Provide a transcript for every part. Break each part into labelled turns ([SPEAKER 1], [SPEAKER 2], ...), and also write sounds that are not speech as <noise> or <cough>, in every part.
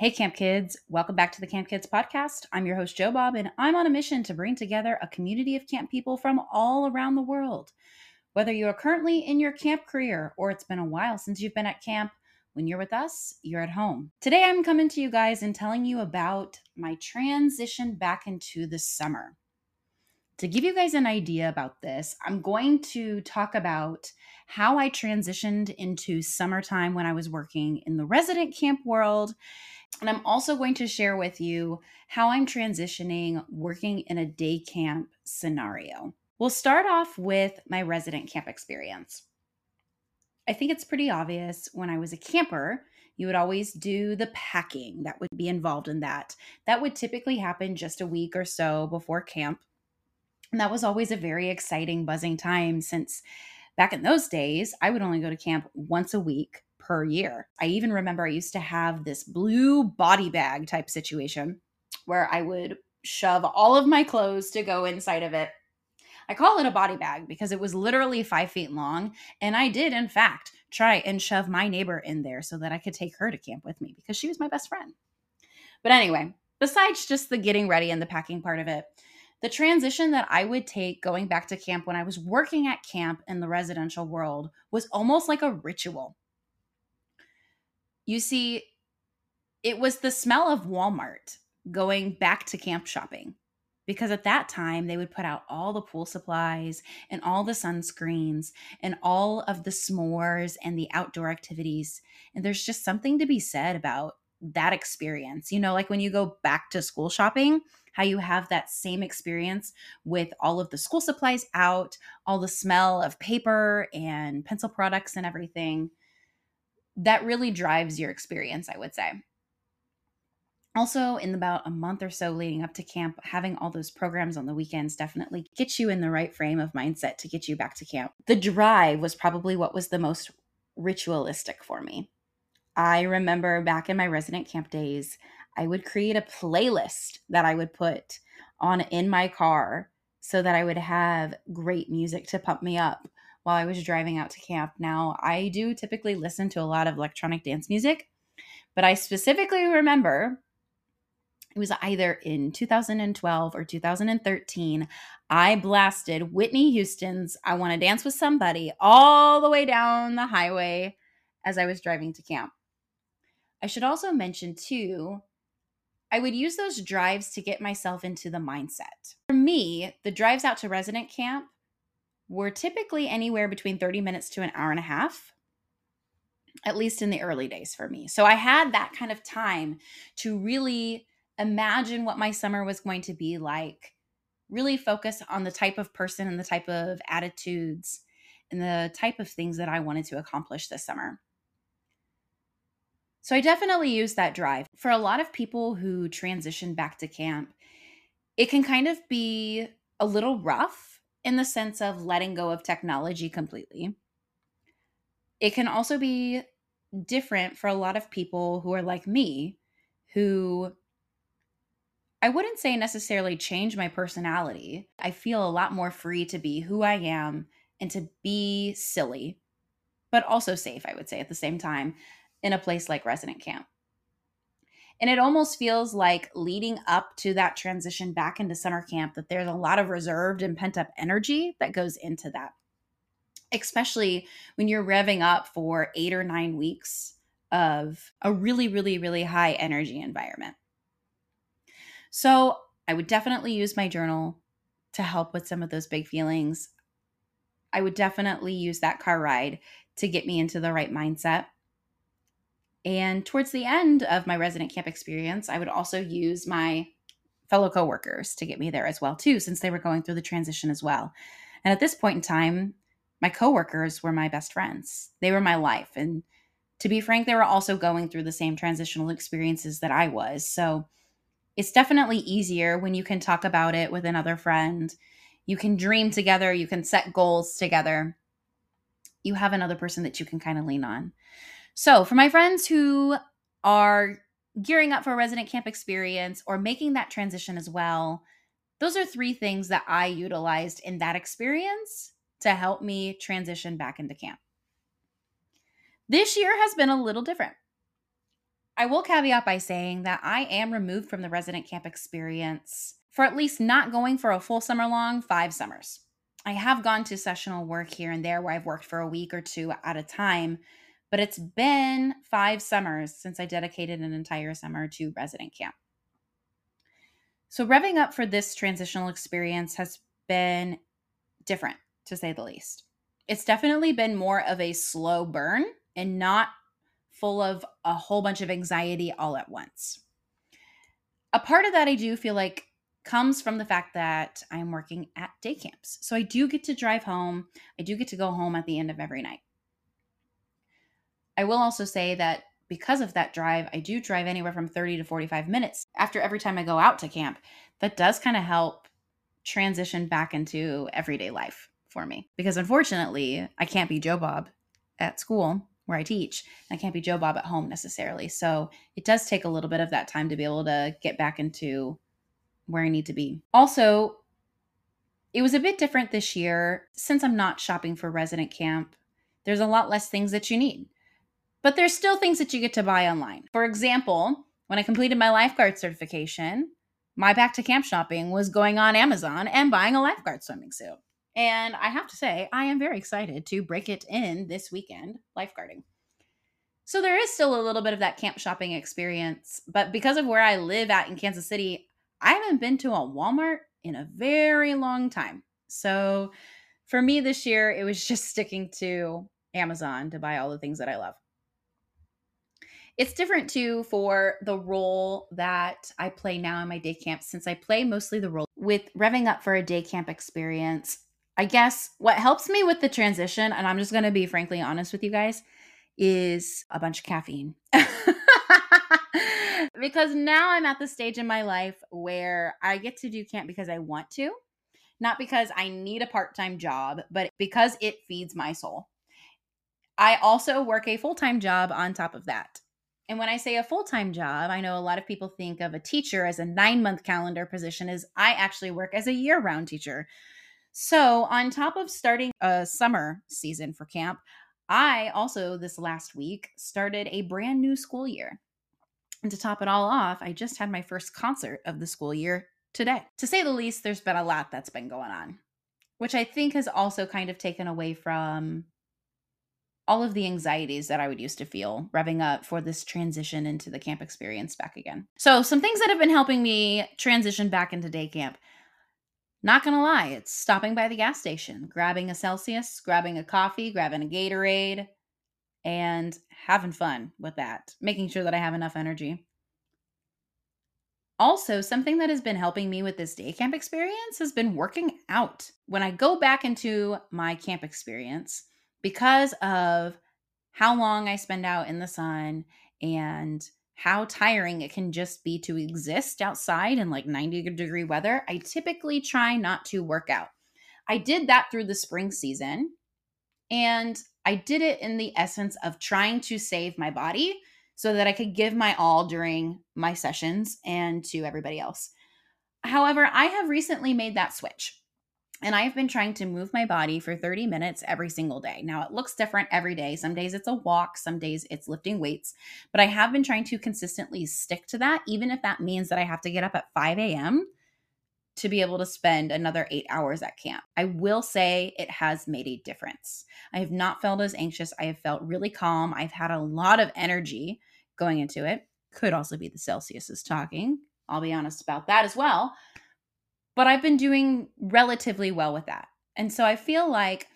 [SPEAKER 1] Hey, Camp Kids. Welcome back to the Camp Kids podcast. I'm your host, Joe Bob, and I'm on a mission to bring together a community of camp people from all around the world. Whether you are currently in your camp career or it's been a while since you've been at camp, when you're with us, you're at home. Today, I'm coming to you guys and telling you about my transition back into the summer. To give you guys an idea about this, I'm going to talk about how I transitioned into summertime when I was working in the resident camp world. And I'm also going to share with you how I'm transitioning working in a day camp scenario. We'll start off with my resident camp experience. I think it's pretty obvious when I was a camper, you would always do the packing that would be involved in that. That would typically happen just a week or so before camp. And that was always a very exciting, buzzing time since back in those days, I would only go to camp once a week per year. I even remember I used to have this blue body bag type situation where I would shove all of my clothes to go inside of it. I call it a body bag because it was literally five feet long. And I did, in fact, try and shove my neighbor in there so that I could take her to camp with me because she was my best friend. But anyway, besides just the getting ready and the packing part of it, the transition that I would take going back to camp when I was working at camp in the residential world was almost like a ritual. You see, it was the smell of Walmart going back to camp shopping because at that time they would put out all the pool supplies and all the sunscreens and all of the s'mores and the outdoor activities. And there's just something to be said about that experience. You know, like when you go back to school shopping, how you have that same experience with all of the school supplies out, all the smell of paper and pencil products and everything. That really drives your experience, I would say. Also, in about a month or so leading up to camp, having all those programs on the weekends definitely gets you in the right frame of mindset to get you back to camp. The drive was probably what was the most ritualistic for me. I remember back in my resident camp days, I would create a playlist that I would put on in my car so that I would have great music to pump me up while I was driving out to camp. Now, I do typically listen to a lot of electronic dance music, but I specifically remember it was either in 2012 or 2013. I blasted Whitney Houston's I Want to Dance with Somebody all the way down the highway as I was driving to camp. I should also mention, too, I would use those drives to get myself into the mindset. For me, the drives out to resident camp were typically anywhere between 30 minutes to an hour and a half, at least in the early days for me. So I had that kind of time to really imagine what my summer was going to be like, really focus on the type of person and the type of attitudes and the type of things that I wanted to accomplish this summer. So I definitely use that drive. For a lot of people who transition back to camp, it can kind of be a little rough in the sense of letting go of technology completely. It can also be different for a lot of people who are like me, who I wouldn't say necessarily change my personality. I feel a lot more free to be who I am and to be silly, but also safe, I would say, at the same time in a place like resident camp. And it almost feels like leading up to that transition back into summer camp that there's a lot of reserved and pent up energy that goes into that, especially when you're revving up for eight or nine weeks of a really, really, really high energy environment. So I would definitely use my journal to help with some of those big feelings. I would definitely use that car ride to get me into the right mindset. And towards the end of my resident camp experience, I would also use my fellow coworkers to get me there as well too since they were going through the transition as well. And at this point in time, my coworkers were my best friends. They were my life and to be frank, they were also going through the same transitional experiences that I was. So it's definitely easier when you can talk about it with another friend. You can dream together, you can set goals together. You have another person that you can kind of lean on. So, for my friends who are gearing up for a resident camp experience or making that transition as well, those are three things that I utilized in that experience to help me transition back into camp. This year has been a little different. I will caveat by saying that I am removed from the resident camp experience for at least not going for a full summer long five summers. I have gone to sessional work here and there where I've worked for a week or two at a time, but it's been five summers since I dedicated an entire summer to resident camp. So, revving up for this transitional experience has been different, to say the least. It's definitely been more of a slow burn and not full of a whole bunch of anxiety all at once. A part of that I do feel like comes from the fact that I'm working at day camps. So I do get to drive home. I do get to go home at the end of every night. I will also say that because of that drive, I do drive anywhere from 30 to 45 minutes after every time I go out to camp. That does kind of help transition back into everyday life for me. Because unfortunately, I can't be Joe Bob at school where I teach. I can't be Joe Bob at home necessarily. So it does take a little bit of that time to be able to get back into where I need to be. Also, it was a bit different this year since I'm not shopping for resident camp. There's a lot less things that you need. But there's still things that you get to buy online. For example, when I completed my lifeguard certification, my back to camp shopping was going on Amazon and buying a lifeguard swimming suit. And I have to say, I am very excited to break it in this weekend lifeguarding. So there is still a little bit of that camp shopping experience, but because of where I live at in Kansas City, I haven't been to a Walmart in a very long time. So for me this year, it was <laughs> just sticking to Amazon to buy all the things that I love. It's different too for the role that I play now in my day camp since I play mostly the role with revving up for a day camp experience. I guess what helps me with the transition, and I'm just going to be frankly honest with you guys, is a bunch of caffeine. <laughs> because now I'm at the stage in my life where I get to do camp because I want to, not because I need a part time job, but because it feeds my soul. I also work a full time job on top of that. And when I say a full time job, I know a lot of people think of a teacher as a nine month calendar position, as I actually work as a year round teacher. So, on top of starting a summer season for camp, I also this last week started a brand new school year. And to top it all off, I just had my first concert of the school year today. To say the least, there's been a lot that's been going on, which I think has also kind of taken away from all of the anxieties that I would used to feel revving up for this transition into the camp experience back again. So, some things that have been helping me transition back into day camp. Not gonna lie, it's stopping by the gas station, grabbing a Celsius, grabbing a coffee, grabbing a Gatorade, and having fun with that, making sure that I have enough energy. Also, something that has been helping me with this day camp experience has been working out. When I go back into my camp experience, because of how long I spend out in the sun and how tiring it can just be to exist outside in like 90 degree weather, I typically try not to work out. I did that through the spring season and I did it in the essence of trying to save my body so that I could give my all during my sessions and to everybody else. However, I have recently made that switch. And I've been trying to move my body for 30 minutes every single day. Now, it looks different every day. Some days it's a walk, some days it's lifting weights, but I have been trying to consistently stick to that, even if that means that I have to get up at 5 a.m. to be able to spend another eight hours at camp. I will say it has made a difference. I have not felt as anxious. I have felt really calm. I've had a lot of energy going into it. Could also be the Celsius is talking. I'll be honest about that as well but I've been doing relatively well with that. And so I feel like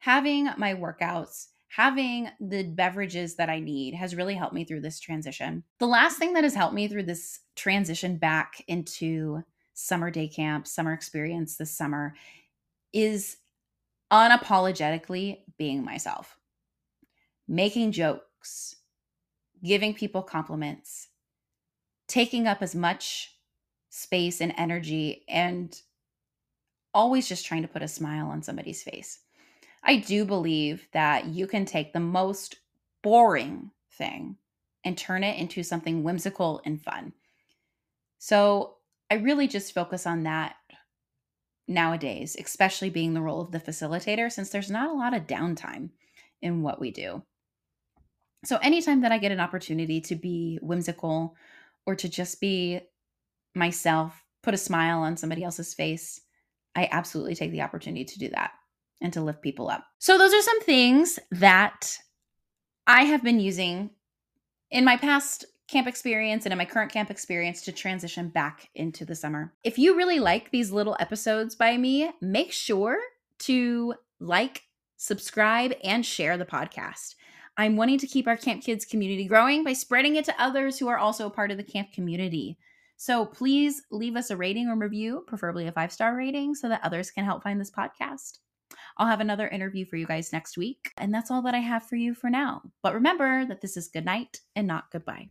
[SPEAKER 1] having my workouts, having the beverages that I need has really helped me through this transition. The last thing that has helped me through this transition back into summer day camp, summer experience this summer is unapologetically being myself, making jokes, giving people compliments, taking up as much space and energy and always just trying to put a smile on somebody's face. I do believe that you can take the most boring thing and turn it into something whimsical and fun. So I really just focus on that nowadays, especially being the role of the facilitator, since there's not a lot of downtime in what we do. So, anytime that I get an opportunity to be whimsical or to just be myself, put a smile on somebody else's face, I absolutely take the opportunity to do that and to lift people up. So, those are some things that I have been using in my past camp experience and in my current camp experience to transition back into the summer. If you really like these little episodes by me, make sure to like, subscribe, and share the podcast. I'm wanting to keep our Camp Kids community growing by spreading it to others who are also part of the camp community. So please leave us a rating or review, preferably a five star rating, so that others can help find this podcast. I'll have another interview for you guys next week. And that's all that I have for you for now. But remember that this is good night and not goodbye.